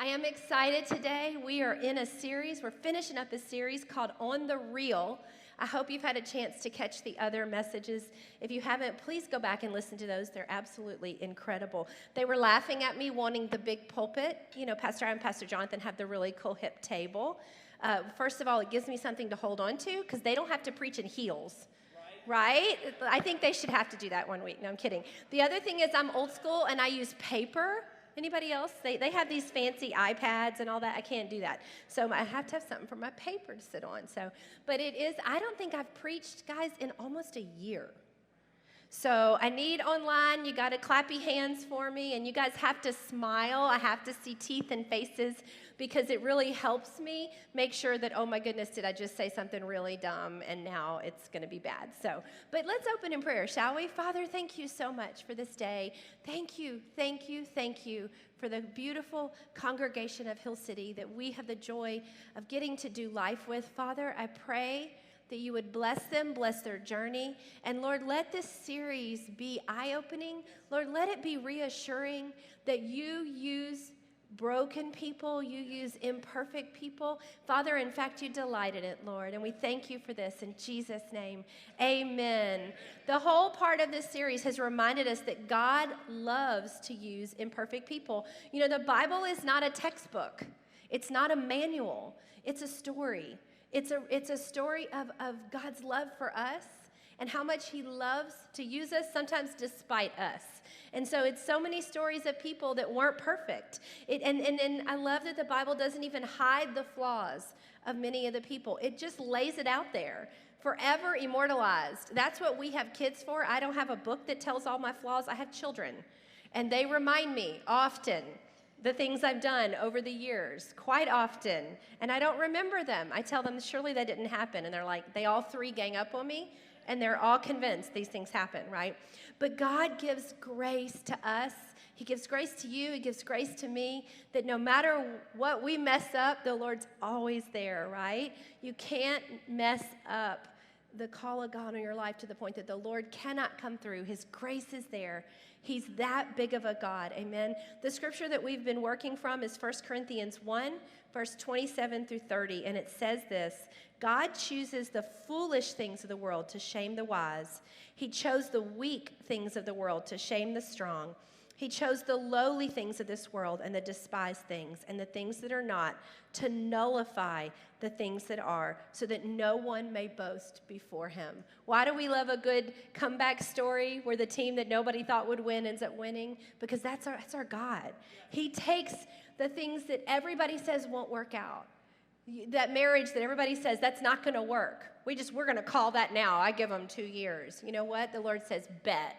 I am excited today. We are in a series, we're finishing up a series called On the Real. I hope you've had a chance to catch the other messages. If you haven't, please go back and listen to those. They're absolutely incredible. They were laughing at me wanting the big pulpit. You know, Pastor I and Pastor Jonathan have the really cool hip table. Uh, first of all, it gives me something to hold on to because they don't have to preach in heels right? I think they should have to do that one week. No, I'm kidding. The other thing is I'm old school and I use paper. Anybody else? They, they have these fancy iPads and all that. I can't do that. So I have to have something for my paper to sit on. So, but it is, I don't think I've preached, guys, in almost a year. So I need online, you got to clap your hands for me, and you guys have to smile. I have to see teeth and faces because it really helps me make sure that, oh my goodness, did I just say something really dumb and now it's going to be bad. So, but let's open in prayer, shall we? Father, thank you so much for this day. Thank you, thank you, thank you for the beautiful congregation of Hill City that we have the joy of getting to do life with. Father, I pray that you would bless them, bless their journey. And Lord, let this series be eye opening. Lord, let it be reassuring that you use broken people, you use imperfect people. Father, in fact, you delight in it, Lord. And we thank you for this in Jesus' name. Amen. The whole part of this series has reminded us that God loves to use imperfect people. You know, the Bible is not a textbook, it's not a manual, it's a story. It's a, it's a story of, of God's love for us and how much He loves to use us, sometimes despite us. And so it's so many stories of people that weren't perfect. It, and, and, and I love that the Bible doesn't even hide the flaws of many of the people, it just lays it out there. Forever immortalized. That's what we have kids for. I don't have a book that tells all my flaws. I have children, and they remind me often the things I've done over the years quite often, and I don't remember them. I tell them, surely that didn't happen. And they're like, they all three gang up on me, and they're all convinced these things happen, right? But God gives grace to us. He gives grace to you, He gives grace to me that no matter what we mess up, the Lord's always there, right? You can't mess up the call of God on your life to the point that the Lord cannot come through. His grace is there. He's that big of a God. Amen. The scripture that we've been working from is 1 Corinthians 1, verse 27 through 30. And it says this God chooses the foolish things of the world to shame the wise, He chose the weak things of the world to shame the strong. He chose the lowly things of this world and the despised things and the things that are not to nullify the things that are, so that no one may boast before him. Why do we love a good comeback story where the team that nobody thought would win ends up winning? Because that's our, that's our God. He takes the things that everybody says won't work out. That marriage that everybody says that's not going to work. We just we're going to call that now. I give them 2 years. You know what? The Lord says bet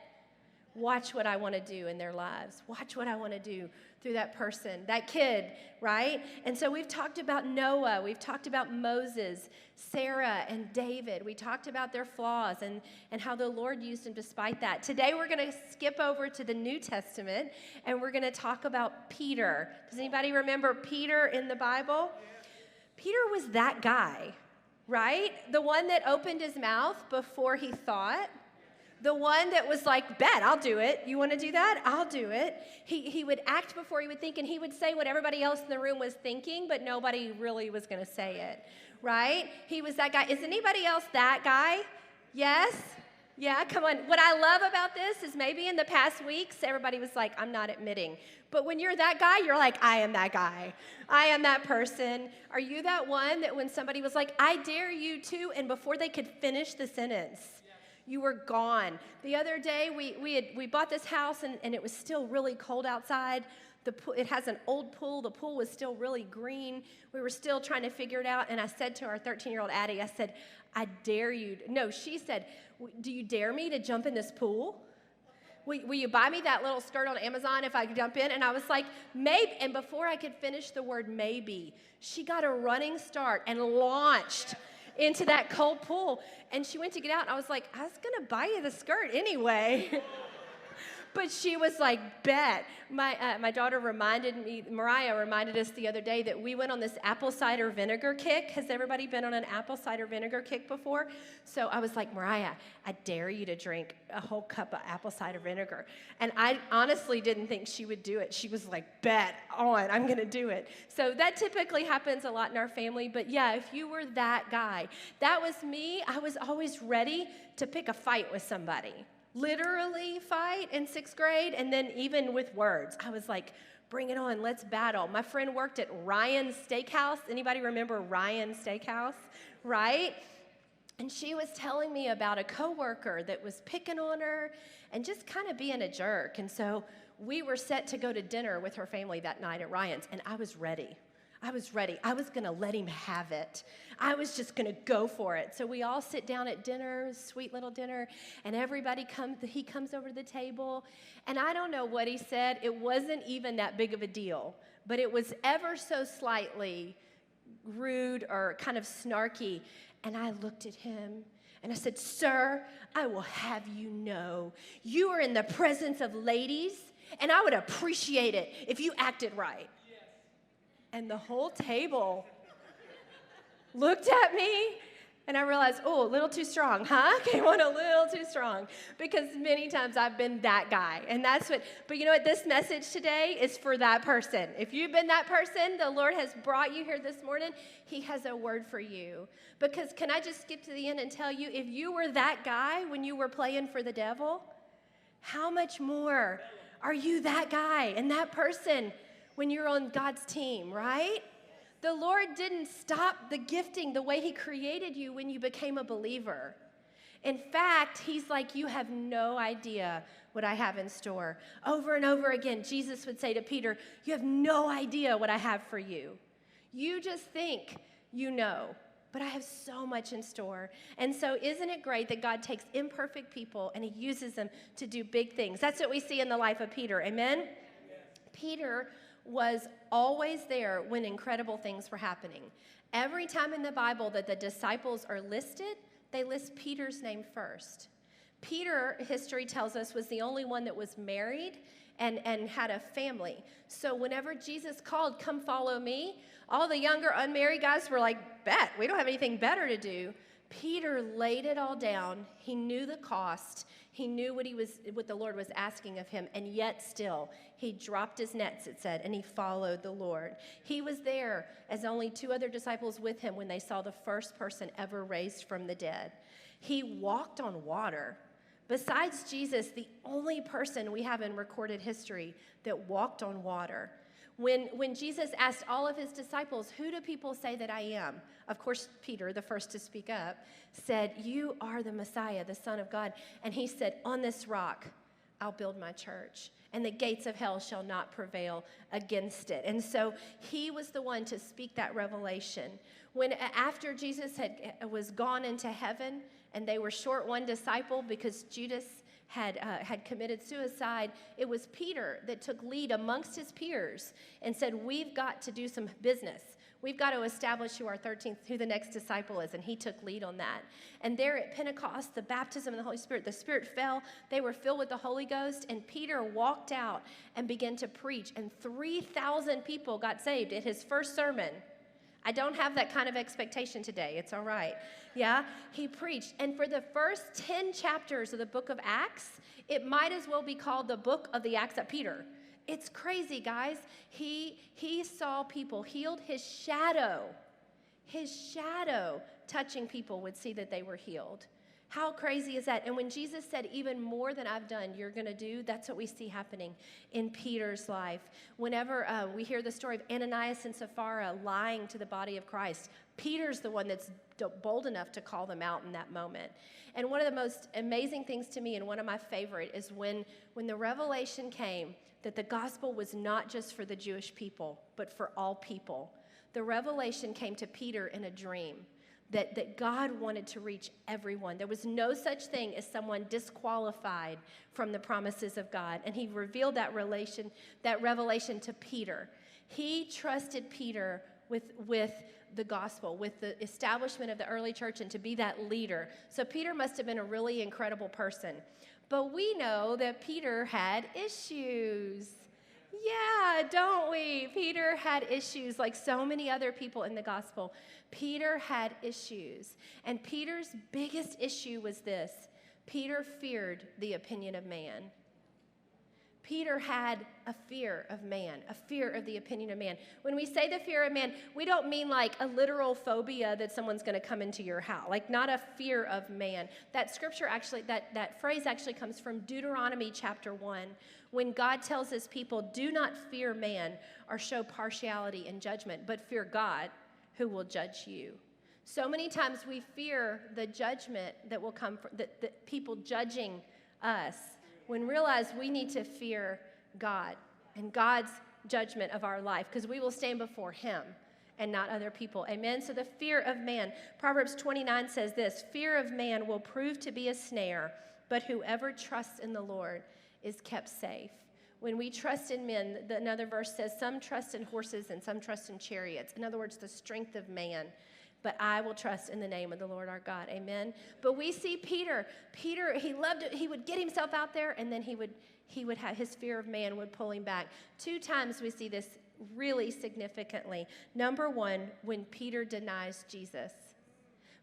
Watch what I want to do in their lives. Watch what I want to do through that person, that kid, right? And so we've talked about Noah, we've talked about Moses, Sarah, and David. We talked about their flaws and, and how the Lord used them despite that. Today we're going to skip over to the New Testament and we're going to talk about Peter. Does anybody remember Peter in the Bible? Peter was that guy, right? The one that opened his mouth before he thought the one that was like, bet, I'll do it. You want to do that? I'll do it. He, he would act before he would think, and he would say what everybody else in the room was thinking, but nobody really was going to say it, right? He was that guy. Is anybody else that guy? Yes? Yeah, come on. What I love about this is maybe in the past weeks, everybody was like, I'm not admitting. But when you're that guy, you're like, I am that guy. I am that person. Are you that one that when somebody was like, I dare you to, and before they could finish the sentence, you were gone. The other day, we, we, had, we bought this house and, and it was still really cold outside. The it has an old pool. The pool was still really green. We were still trying to figure it out. And I said to our 13 year old Addie, I said, I dare you. No, she said, Do you dare me to jump in this pool? Will, will, you buy me that little skirt on Amazon if I jump in? And I was like, maybe. And before I could finish the word maybe, she got a running start and launched into that cold pool. And she went to get out, and I was like, I was gonna buy you the skirt anyway. but she was like, bet. My, uh, my daughter reminded me, Mariah reminded us the other day that we went on this apple cider vinegar kick. Has everybody been on an apple cider vinegar kick before? So I was like, Mariah, I dare you to drink a whole cup of apple cider vinegar. And I honestly didn't think she would do it. She was like, bet on, I'm gonna do it. So that typically happens a lot in our family. But yeah, if you were that guy, that was me. I was always ready to pick a fight with somebody literally fight in sixth grade, and then even with words. I was like, bring it on, let's battle. My friend worked at Ryan's Steakhouse. Anybody remember Ryan's Steakhouse? Right? And she was telling me about a coworker that was picking on her and just kind of being a jerk. And so we were set to go to dinner with her family that night at Ryan's, and I was ready. I was ready. I was going to let him have it. I was just going to go for it. So we all sit down at dinner, sweet little dinner, and everybody comes, he comes over to the table. And I don't know what he said. It wasn't even that big of a deal, but it was ever so slightly rude or kind of snarky. And I looked at him and I said, Sir, I will have you know, you are in the presence of ladies, and I would appreciate it if you acted right. And the whole table looked at me and I realized, oh, a little too strong, huh? Came on a little too strong. Because many times I've been that guy. And that's what, but you know what? This message today is for that person. If you've been that person, the Lord has brought you here this morning, He has a word for you. Because can I just skip to the end and tell you, if you were that guy when you were playing for the devil, how much more are you that guy and that person when you're on God's team, right? The Lord didn't stop the gifting the way He created you when you became a believer. In fact, He's like, You have no idea what I have in store. Over and over again, Jesus would say to Peter, You have no idea what I have for you. You just think you know, but I have so much in store. And so, isn't it great that God takes imperfect people and He uses them to do big things? That's what we see in the life of Peter. Amen? Yes. Peter was always there when incredible things were happening. Every time in the Bible that the disciples are listed, they list Peter's name first. Peter, history tells us, was the only one that was married and, and had a family. So whenever Jesus called, Come follow me, all the younger unmarried guys were like, Bet, we don't have anything better to do. Peter laid it all down. He knew the cost. He knew what he was what the Lord was asking of him, and yet still he dropped his nets, it said, and he followed the Lord. He was there as only two other disciples with him when they saw the first person ever raised from the dead. He walked on water. Besides Jesus, the only person we have in recorded history that walked on water. When, when Jesus asked all of his disciples, Who do people say that I am? Of course, Peter, the first to speak up, said, You are the Messiah, the Son of God. And he said, On this rock, I'll build my church, and the gates of hell shall not prevail against it. And so he was the one to speak that revelation. When after Jesus had was gone into heaven, and they were short one disciple because Judas had, uh, had committed suicide, it was Peter that took lead amongst his peers and said, We've got to do some business. We've got to establish who our 13th, who the next disciple is. And he took lead on that. And there at Pentecost, the baptism of the Holy Spirit, the Spirit fell. They were filled with the Holy Ghost. And Peter walked out and began to preach. And 3,000 people got saved at his first sermon. I don't have that kind of expectation today. It's all right. Yeah? He preached. And for the first 10 chapters of the book of Acts, it might as well be called the book of the Acts of Peter. It's crazy, guys. He, he saw people healed. His shadow, his shadow touching people would see that they were healed. How crazy is that? And when Jesus said, even more than I've done, you're going to do, that's what we see happening in Peter's life. Whenever uh, we hear the story of Ananias and Sapphira lying to the body of Christ, Peter's the one that's bold enough to call them out in that moment. And one of the most amazing things to me, and one of my favorite, is when, when the revelation came that the gospel was not just for the Jewish people, but for all people. The revelation came to Peter in a dream that, that God wanted to reach everyone. There was no such thing as someone disqualified from the promises of God. And he revealed that relation, that revelation to Peter. He trusted Peter with, with the gospel, with the establishment of the early church, and to be that leader. So Peter must have been a really incredible person. But we know that Peter had issues. Yeah, don't we? Peter had issues like so many other people in the gospel. Peter had issues. And Peter's biggest issue was this Peter feared the opinion of man. Peter had a fear of man, a fear of the opinion of man. When we say the fear of man, we don't mean like a literal phobia that someone's going to come into your house, like not a fear of man. That scripture actually, that, that phrase actually comes from Deuteronomy chapter 1, when God tells his people, Do not fear man or show partiality in judgment, but fear God who will judge you. So many times we fear the judgment that will come from the people judging us when realize we need to fear God and God's judgment of our life because we will stand before Him and not other people. Amen. So the fear of man. Proverbs 29 says this Fear of man will prove to be a snare, but whoever trusts in the Lord is kept safe. When we trust in men, the, another verse says, Some trust in horses and some trust in chariots. In other words, the strength of man but I will trust in the name of the Lord our God. Amen. But we see Peter. Peter, he loved it. He would get himself out there and then he would he would have his fear of man would pull him back. Two times we see this really significantly. Number 1, when Peter denies Jesus.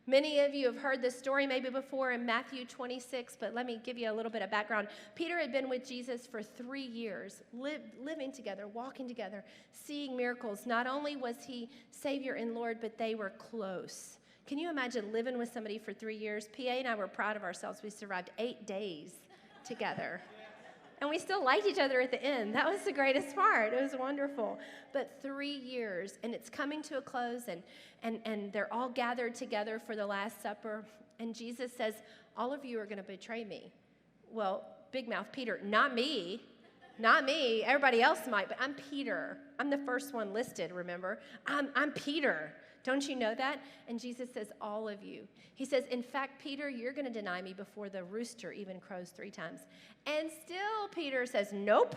Many of you have heard this story maybe before in Matthew 26, but let me give you a little bit of background. Peter had been with Jesus for three years, living together, walking together, seeing miracles. Not only was he Savior and Lord, but they were close. Can you imagine living with somebody for three years? PA and I were proud of ourselves. We survived eight days together and we still liked each other at the end. That was the greatest part. It was wonderful. But three years, and it's coming to a close, and, and, and they're all gathered together for the Last Supper. And Jesus says, All of you are going to betray me. Well, big mouth Peter, not me. Not me. Everybody else might, but I'm Peter. I'm the first one listed, remember? I'm, I'm Peter. Don't you know that? And Jesus says, All of you. He says, In fact, Peter, you're going to deny me before the rooster even crows three times. And still, Peter says, Nope,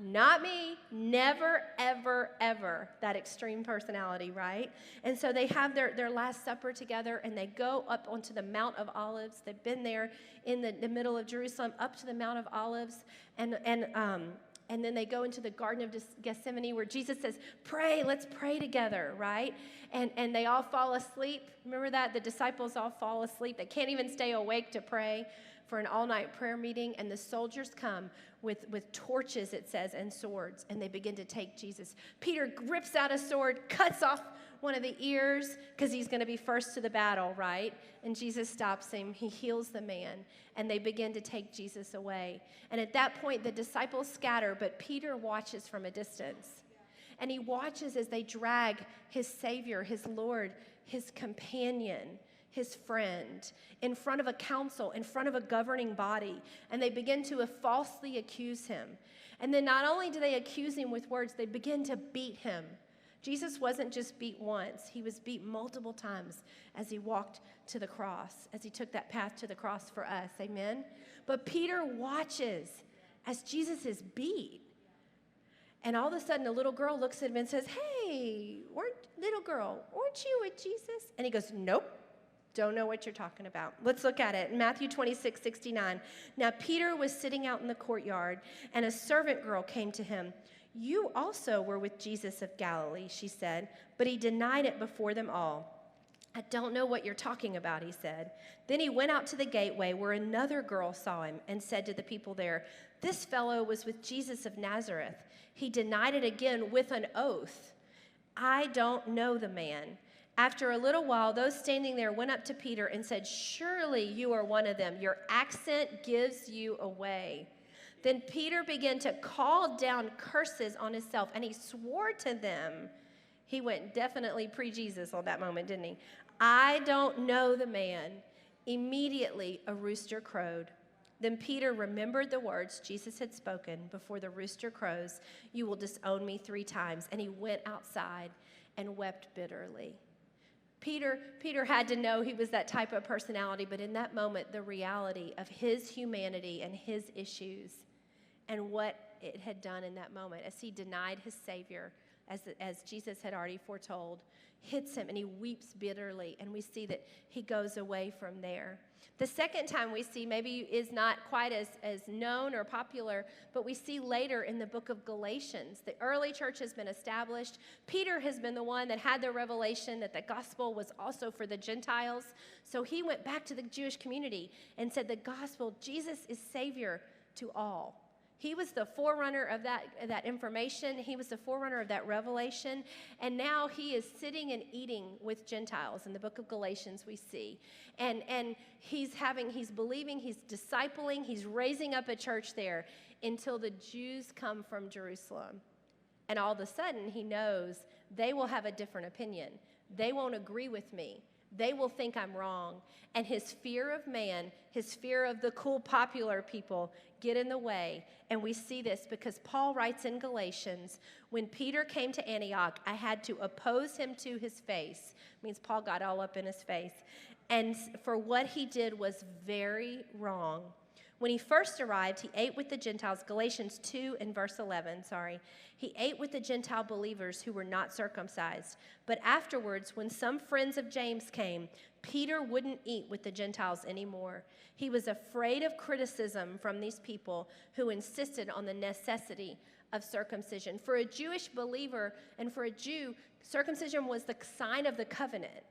not me. Never, ever, ever. That extreme personality, right? And so they have their, their Last Supper together and they go up onto the Mount of Olives. They've been there in the, the middle of Jerusalem, up to the Mount of Olives. And, and um, and then they go into the Garden of Gethsemane where Jesus says, Pray, let's pray together, right? And, and they all fall asleep. Remember that? The disciples all fall asleep. They can't even stay awake to pray for an all night prayer meeting. And the soldiers come with, with torches, it says, and swords, and they begin to take Jesus. Peter rips out a sword, cuts off one of the ears because he's going to be first to the battle, right? And Jesus stops him. He heals the man, and they begin to take Jesus away. And at that point, the disciples scatter, but Peter watches from a distance. And he watches as they drag his Savior, his Lord, his companion, his friend, in front of a council, in front of a governing body, and they begin to falsely accuse him. And then not only do they accuse him with words, they begin to beat him. Jesus wasn't just beat once, he was beat multiple times as he walked to the cross, as he took that path to the cross for us. Amen? But Peter watches as Jesus is beat. And all of a sudden, a little girl looks at him and says, Hey, weren't, little girl, weren't you with Jesus? And he goes, Nope. Don't know what you're talking about. Let's look at it. Matthew 26, 69. Now, Peter was sitting out in the courtyard, and a servant girl came to him. You also were with Jesus of Galilee, she said, but he denied it before them all. I don't know what you're talking about, he said. Then he went out to the gateway where another girl saw him and said to the people there, This fellow was with Jesus of Nazareth. He denied it again with an oath. I don't know the man. After a little while, those standing there went up to Peter and said, Surely you are one of them. Your accent gives you away. Then Peter began to call down curses on himself, and he swore to them. He went definitely pre Jesus on that moment, didn't he? I don't know the man. Immediately, a rooster crowed. Then Peter remembered the words Jesus had spoken before the rooster crows, You will disown me three times. And he went outside and wept bitterly. Peter, Peter had to know he was that type of personality, but in that moment, the reality of his humanity and his issues and what it had done in that moment as he denied his Savior, as, as Jesus had already foretold, hits him and he weeps bitterly. And we see that he goes away from there. The second time we see maybe is not quite as, as known or popular, but we see later in the book of Galatians. The early church has been established. Peter has been the one that had the revelation that the gospel was also for the Gentiles. So he went back to the Jewish community and said, The gospel, Jesus is Savior to all. He was the forerunner of that, that information. He was the forerunner of that revelation. And now he is sitting and eating with Gentiles. In the book of Galatians, we see. And, and he's having, he's believing, he's discipling, he's raising up a church there until the Jews come from Jerusalem. And all of a sudden, he knows they will have a different opinion. They won't agree with me they will think I'm wrong. And his fear of man, his fear of the cool, popular people get in the way. And we see this because Paul writes in Galatians when Peter came to Antioch, I had to oppose him to his face. It means Paul got all up in his face. And for what he did was very wrong. When he first arrived, he ate with the Gentiles, Galatians 2 and verse 11, sorry. He ate with the Gentile believers who were not circumcised. But afterwards, when some friends of James came, Peter wouldn't eat with the Gentiles anymore. He was afraid of criticism from these people who insisted on the necessity of circumcision. For a Jewish believer and for a Jew, circumcision was the sign of the covenant.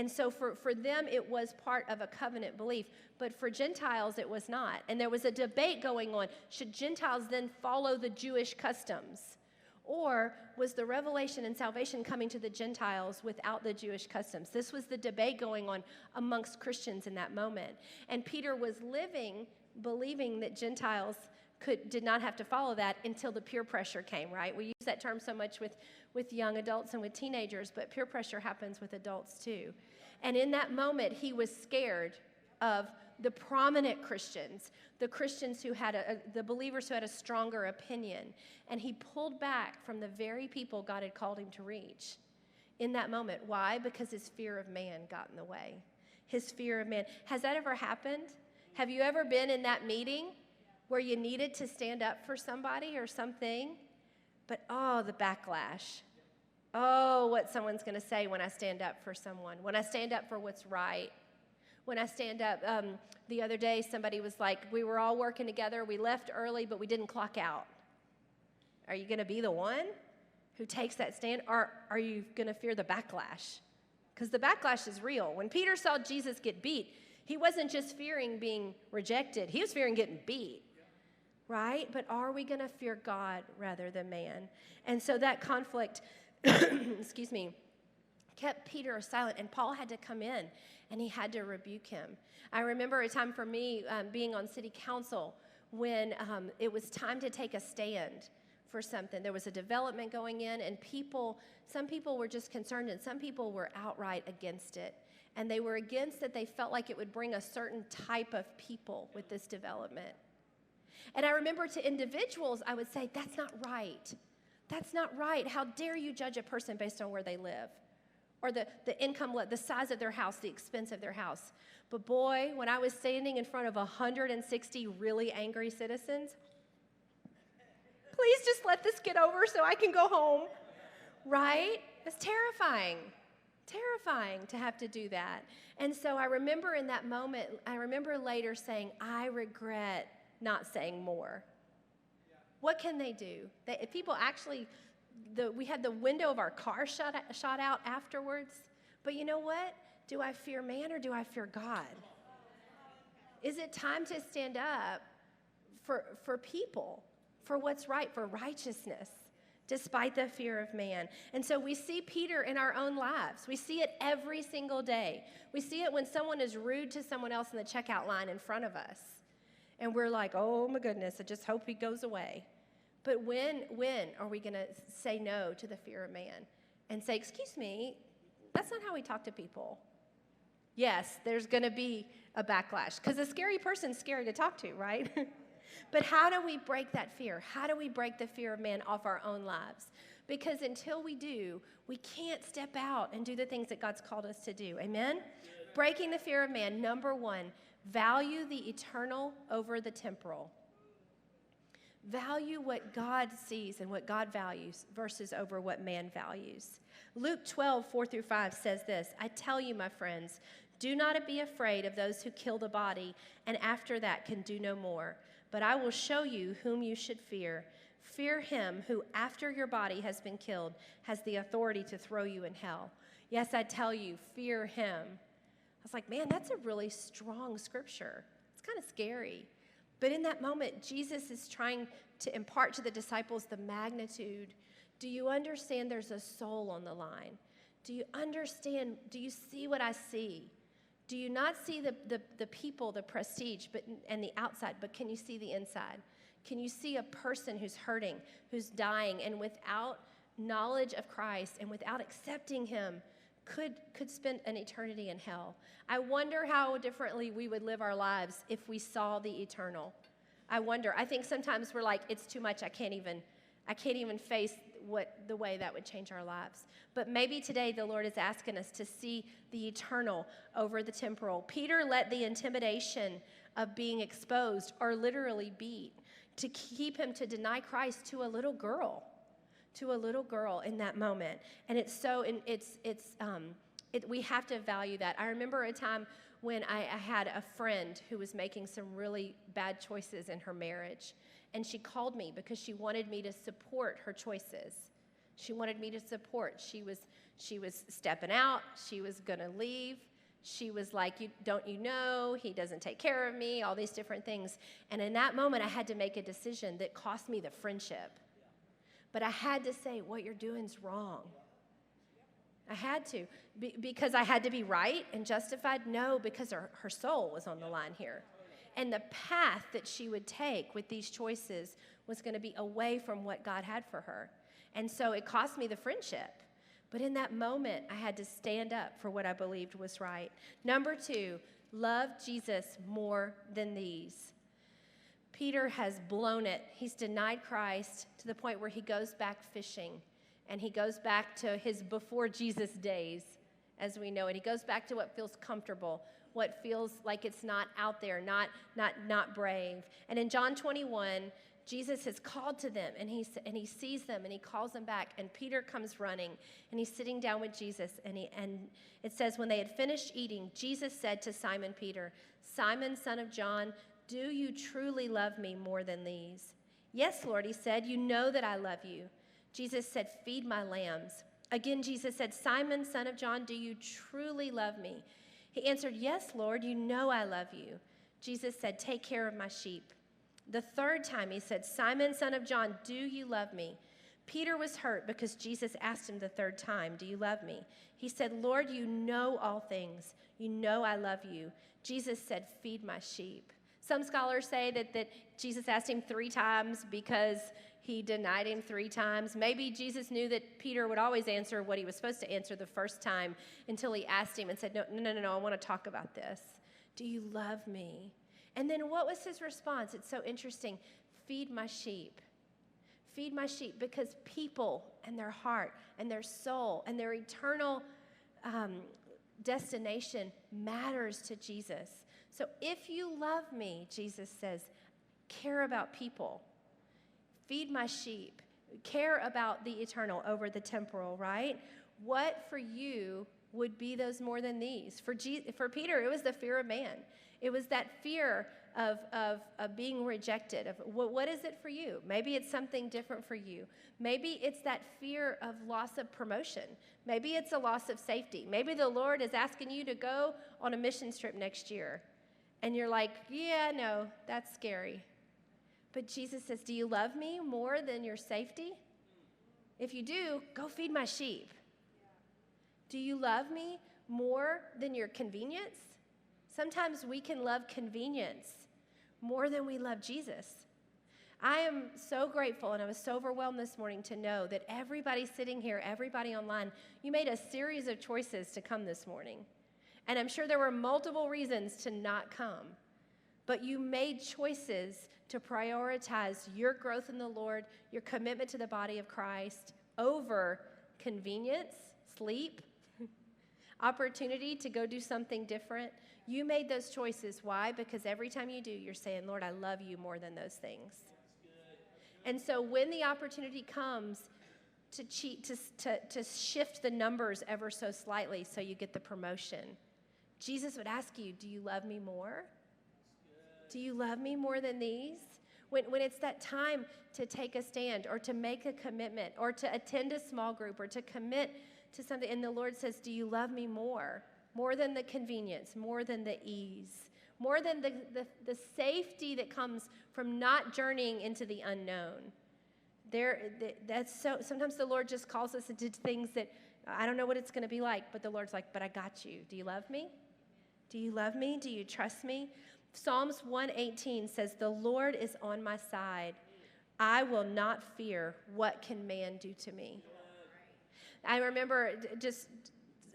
And so for, for them, it was part of a covenant belief. But for Gentiles, it was not. And there was a debate going on. Should Gentiles then follow the Jewish customs? Or was the revelation and salvation coming to the Gentiles without the Jewish customs? This was the debate going on amongst Christians in that moment. And Peter was living, believing that Gentiles could, did not have to follow that until the peer pressure came, right? We use that term so much with, with young adults and with teenagers, but peer pressure happens with adults too. And in that moment, he was scared of the prominent Christians, the Christians who had a, the believers who had a stronger opinion. And he pulled back from the very people God had called him to reach in that moment. Why? Because his fear of man got in the way. His fear of man. Has that ever happened? Have you ever been in that meeting where you needed to stand up for somebody or something, but oh, the backlash. Oh, what someone's going to say when I stand up for someone, when I stand up for what's right. When I stand up, um, the other day somebody was like, We were all working together, we left early, but we didn't clock out. Are you going to be the one who takes that stand, or are you going to fear the backlash? Because the backlash is real. When Peter saw Jesus get beat, he wasn't just fearing being rejected, he was fearing getting beat right? But are we going to fear God rather than man? And so that conflict, excuse me, kept Peter silent, and Paul had to come in and he had to rebuke him. I remember a time for me um, being on city council when um, it was time to take a stand for something. There was a development going in, and people, some people were just concerned, and some people were outright against it. And they were against that they felt like it would bring a certain type of people with this development. And I remember to individuals, I would say, That's not right. That's not right. How dare you judge a person based on where they live? Or the, the income, the size of their house, the expense of their house. But boy, when I was standing in front of 160 really angry citizens, please just let this get over so I can go home. Right? It's terrifying. Terrifying to have to do that. And so I remember in that moment, I remember later saying, I regret not saying more. What can they do? They, if people actually, the, we had the window of our car shot, shot out afterwards. But you know what? Do I fear man or do I fear God? Is it time to stand up for, for people, for what's right, for righteousness, despite the fear of man? And so we see Peter in our own lives. We see it every single day. We see it when someone is rude to someone else in the checkout line in front of us and we're like, oh my goodness, I just hope he goes away. But when, when are we going to say no to the fear of man and say, excuse me, that's not how we talk to people? Yes, there's going to be a backlash because a scary person's scary to talk to, right? but how do we break that fear? How do we break the fear of man off our own lives? Because until we do, we can't step out and do the things that God's called us to do. Amen? Breaking the fear of man, number one, Value the eternal over the temporal. Value what God sees and what God values versus over what man values. Luke 12, 4 through 5 says this I tell you, my friends, do not be afraid of those who kill the body and after that can do no more. But I will show you whom you should fear. Fear him who, after your body has been killed, has the authority to throw you in hell. Yes, I tell you, fear him. I was like, man, that's a really strong scripture. It's kind of scary. But in that moment, Jesus is trying to impart to the disciples the magnitude. Do you understand there's a soul on the line? Do you understand? Do you see what I see? Do you not see the, the, the people, the prestige, but, and the outside, but can you see the inside? Can you see a person who's hurting, who's dying, and without knowledge of Christ and without accepting Him, could, could spend an eternity in hell? I wonder how differently we would live our lives if we saw the eternal. I wonder. I think sometimes we're like, it's too much. I can't even, I can't even face what the way that would change our lives. But maybe today the Lord is asking us to see the eternal over the temporal. Peter let the intimidation of being exposed or literally beat to keep him to deny Christ to a little girl, to a little girl in that moment. And it's so, and it's, it's, um, it, we have to value that. I remember a time when I, I had a friend who was making some really bad choices in her marriage. And she called me because she wanted me to support her choices. She wanted me to support. She was, she was stepping out. She was going to leave. She was like, you, Don't you know? He doesn't take care of me, all these different things. And in that moment, I had to make a decision that cost me the friendship. But I had to say, What you're doing is wrong. I had to. Be, because I had to be right and justified? No, because her, her soul was on the line here. And the path that she would take with these choices was going to be away from what God had for her. And so it cost me the friendship. But in that moment, I had to stand up for what I believed was right. Number two, love Jesus more than these. Peter has blown it. He's denied Christ to the point where he goes back fishing and he goes back to his before Jesus days as we know it. He goes back to what feels comfortable, what feels like it's not out there, not, not, not brave. And in John 21, Jesus has called to them and he, and he sees them and he calls them back. And Peter comes running and he's sitting down with Jesus. And, he, and it says, When they had finished eating, Jesus said to Simon Peter, Simon, son of John, do you truly love me more than these? Yes, Lord, he said, You know that I love you. Jesus said, Feed my lambs. Again, Jesus said, Simon, son of John, do you truly love me? He answered, Yes, Lord, you know I love you. Jesus said, Take care of my sheep. The third time he said, Simon, son of John, do you love me? Peter was hurt because Jesus asked him the third time, Do you love me? He said, Lord, you know all things. You know I love you. Jesus said, Feed my sheep. Some scholars say that, that Jesus asked him three times because he denied him three times. Maybe Jesus knew that Peter would always answer what he was supposed to answer the first time until he asked him and said, No, no, no, no, I want to talk about this. Do you love me? And then what was his response? It's so interesting. Feed my sheep. Feed my sheep because people and their heart and their soul and their eternal um, destination matters to Jesus. So if you love me, Jesus says, care about people feed my sheep, care about the eternal over the temporal, right? What for you would be those more than these? For, Je- for Peter, it was the fear of man. It was that fear of, of, of being rejected. Of what, what is it for you? Maybe it's something different for you. Maybe it's that fear of loss of promotion. Maybe it's a loss of safety. Maybe the Lord is asking you to go on a mission trip next year. And you're like, yeah, no, that's scary. But Jesus says, Do you love me more than your safety? If you do, go feed my sheep. Do you love me more than your convenience? Sometimes we can love convenience more than we love Jesus. I am so grateful and I was so overwhelmed this morning to know that everybody sitting here, everybody online, you made a series of choices to come this morning. And I'm sure there were multiple reasons to not come, but you made choices to prioritize your growth in the Lord, your commitment to the body of Christ over convenience, sleep, opportunity to go do something different. You made those choices. Why? Because every time you do, you're saying, Lord, I love you more than those things. And so when the opportunity comes to cheat, to, to, to shift the numbers ever so slightly so you get the promotion, Jesus would ask you, Do you love me more? Do you love me more than these? When, when it's that time to take a stand or to make a commitment or to attend a small group or to commit to something, and the Lord says, Do you love me more? More than the convenience, more than the ease, more than the, the, the safety that comes from not journeying into the unknown. There, that's so, sometimes the Lord just calls us into things that I don't know what it's going to be like, but the Lord's like, But I got you. Do you love me? Do you love me? Do you trust me? Psalms 118 says, The Lord is on my side. I will not fear. What can man do to me? I remember just,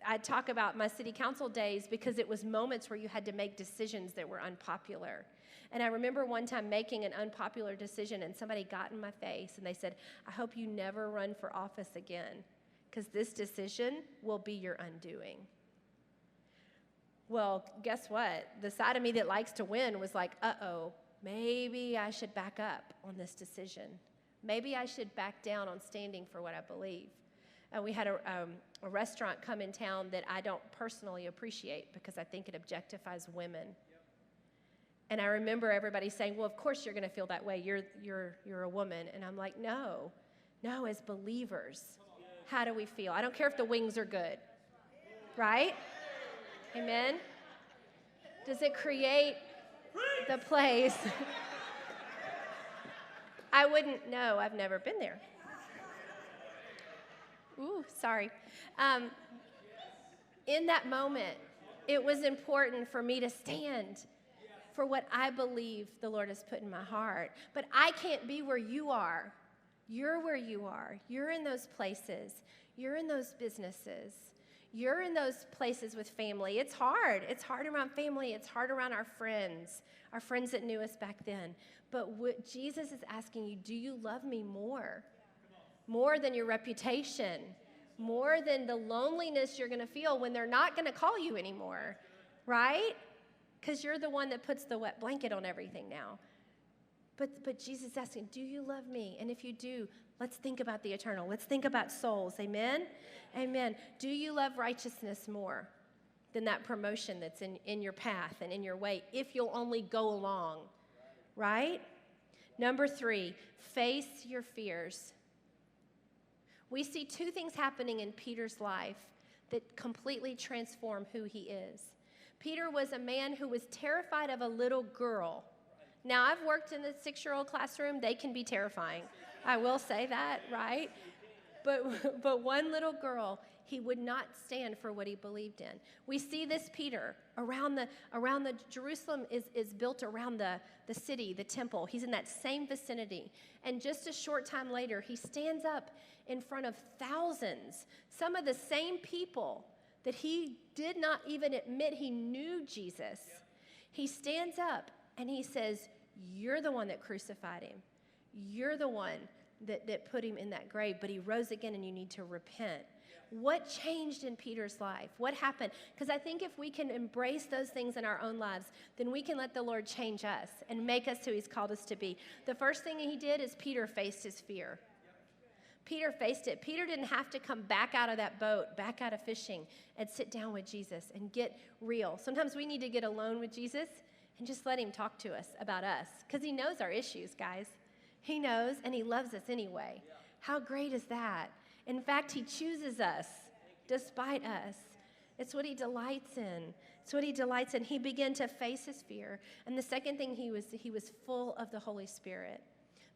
I talk about my city council days because it was moments where you had to make decisions that were unpopular. And I remember one time making an unpopular decision, and somebody got in my face and they said, I hope you never run for office again because this decision will be your undoing. Well, guess what? The side of me that likes to win was like, uh oh, maybe I should back up on this decision. Maybe I should back down on standing for what I believe. And we had a, um, a restaurant come in town that I don't personally appreciate because I think it objectifies women. And I remember everybody saying, Well, of course you're going to feel that way. You're, you're, you're a woman. And I'm like, No, no, as believers, how do we feel? I don't care if the wings are good, right? Amen? Does it create the place? I wouldn't know. I've never been there. Ooh, sorry. Um, in that moment, it was important for me to stand for what I believe the Lord has put in my heart. But I can't be where you are. You're where you are. You're in those places. You're in those businesses. You're in those places with family. It's hard. It's hard around family. It's hard around our friends, our friends that knew us back then. But what Jesus is asking you, do you love me more? More than your reputation, more than the loneliness you're going to feel when they're not going to call you anymore, right? Because you're the one that puts the wet blanket on everything now. But, but Jesus is asking, Do you love me? And if you do, let's think about the eternal. Let's think about souls. Amen? Amen. Do you love righteousness more than that promotion that's in, in your path and in your way if you'll only go along? Right? Number three, face your fears. We see two things happening in Peter's life that completely transform who he is. Peter was a man who was terrified of a little girl now, I've worked in the six year old classroom, they can be terrifying. I will say that, right? But, but one little girl, he would not stand for what he believed in. We see this Peter around the around the Jerusalem is, is built around the, the city, the temple. He's in that same vicinity. And just a short time later, he stands up in front of thousands, some of the same people that he did not even admit he knew Jesus. He stands up and he says, you're the one that crucified him. You're the one that, that put him in that grave, but he rose again and you need to repent. What changed in Peter's life? What happened? Because I think if we can embrace those things in our own lives, then we can let the Lord change us and make us who he's called us to be. The first thing he did is Peter faced his fear. Peter faced it. Peter didn't have to come back out of that boat, back out of fishing, and sit down with Jesus and get real. Sometimes we need to get alone with Jesus and just let Him talk to us about us because He knows our issues, guys. He knows and He loves us anyway. How great is that? In fact, He chooses us despite us. It's what He delights in. It's what He delights in. He began to face His fear. And the second thing, He was, he was full of the Holy Spirit.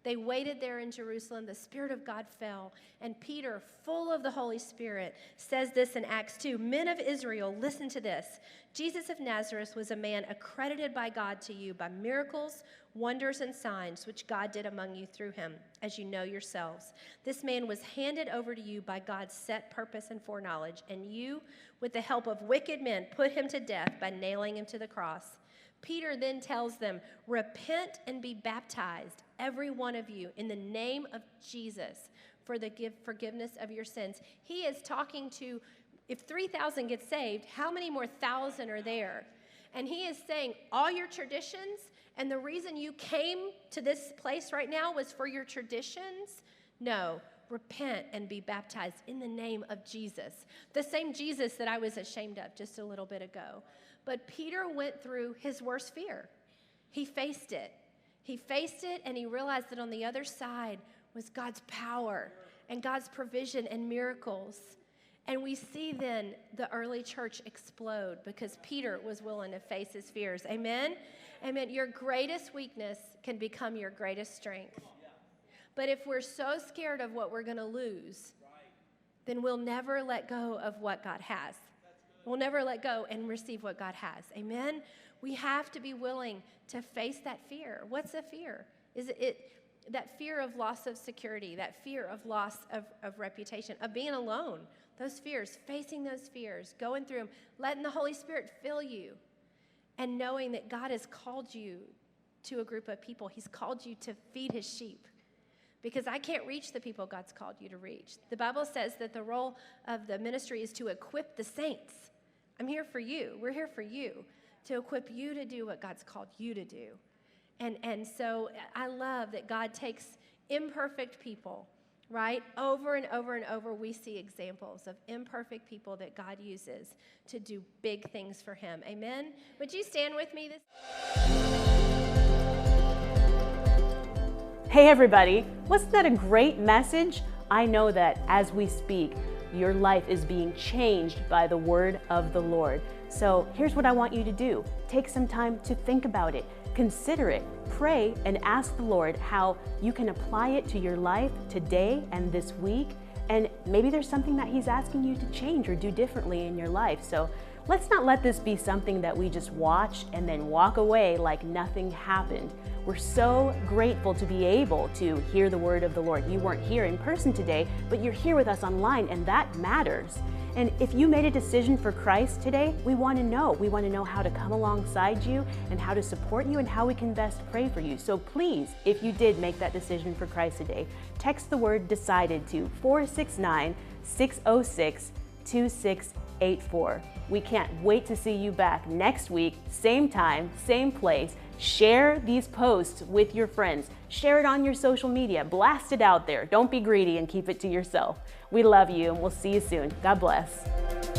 They waited there in Jerusalem. The Spirit of God fell. And Peter, full of the Holy Spirit, says this in Acts 2 Men of Israel, listen to this. Jesus of Nazareth was a man accredited by God to you by miracles, wonders, and signs which God did among you through him, as you know yourselves. This man was handed over to you by God's set purpose and foreknowledge, and you, with the help of wicked men, put him to death by nailing him to the cross. Peter then tells them, Repent and be baptized, every one of you, in the name of Jesus for the forgiveness of your sins. He is talking to, if 3,000 get saved, how many more thousand are there? And he is saying, All your traditions and the reason you came to this place right now was for your traditions, no, repent and be baptized in the name of Jesus. The same Jesus that I was ashamed of just a little bit ago. But Peter went through his worst fear. He faced it. He faced it and he realized that on the other side was God's power and God's provision and miracles. And we see then the early church explode because Peter was willing to face his fears. Amen? Amen. Your greatest weakness can become your greatest strength. But if we're so scared of what we're going to lose, then we'll never let go of what God has. We'll never let go and receive what God has. Amen? We have to be willing to face that fear. What's a fear? Is it, it that fear of loss of security, that fear of loss of, of reputation, of being alone? Those fears, facing those fears, going through them, letting the Holy Spirit fill you, and knowing that God has called you to a group of people. He's called you to feed his sheep because I can't reach the people God's called you to reach. The Bible says that the role of the ministry is to equip the saints. I'm here for you. We're here for you to equip you to do what God's called you to do. And, and so I love that God takes imperfect people, right? Over and over and over, we see examples of imperfect people that God uses to do big things for Him. Amen? Would you stand with me this? Hey, everybody, wasn't that a great message? I know that as we speak, your life is being changed by the word of the Lord. So here's what I want you to do take some time to think about it, consider it, pray, and ask the Lord how you can apply it to your life today and this week. And maybe there's something that He's asking you to change or do differently in your life. So let's not let this be something that we just watch and then walk away like nothing happened. We're so grateful to be able to hear the word of the Lord. You weren't here in person today, but you're here with us online, and that matters. And if you made a decision for Christ today, we want to know. We want to know how to come alongside you and how to support you and how we can best pray for you. So please, if you did make that decision for Christ today, text the word decided to 469 606 2684. We can't wait to see you back next week, same time, same place. Share these posts with your friends. Share it on your social media. Blast it out there. Don't be greedy and keep it to yourself. We love you and we'll see you soon. God bless.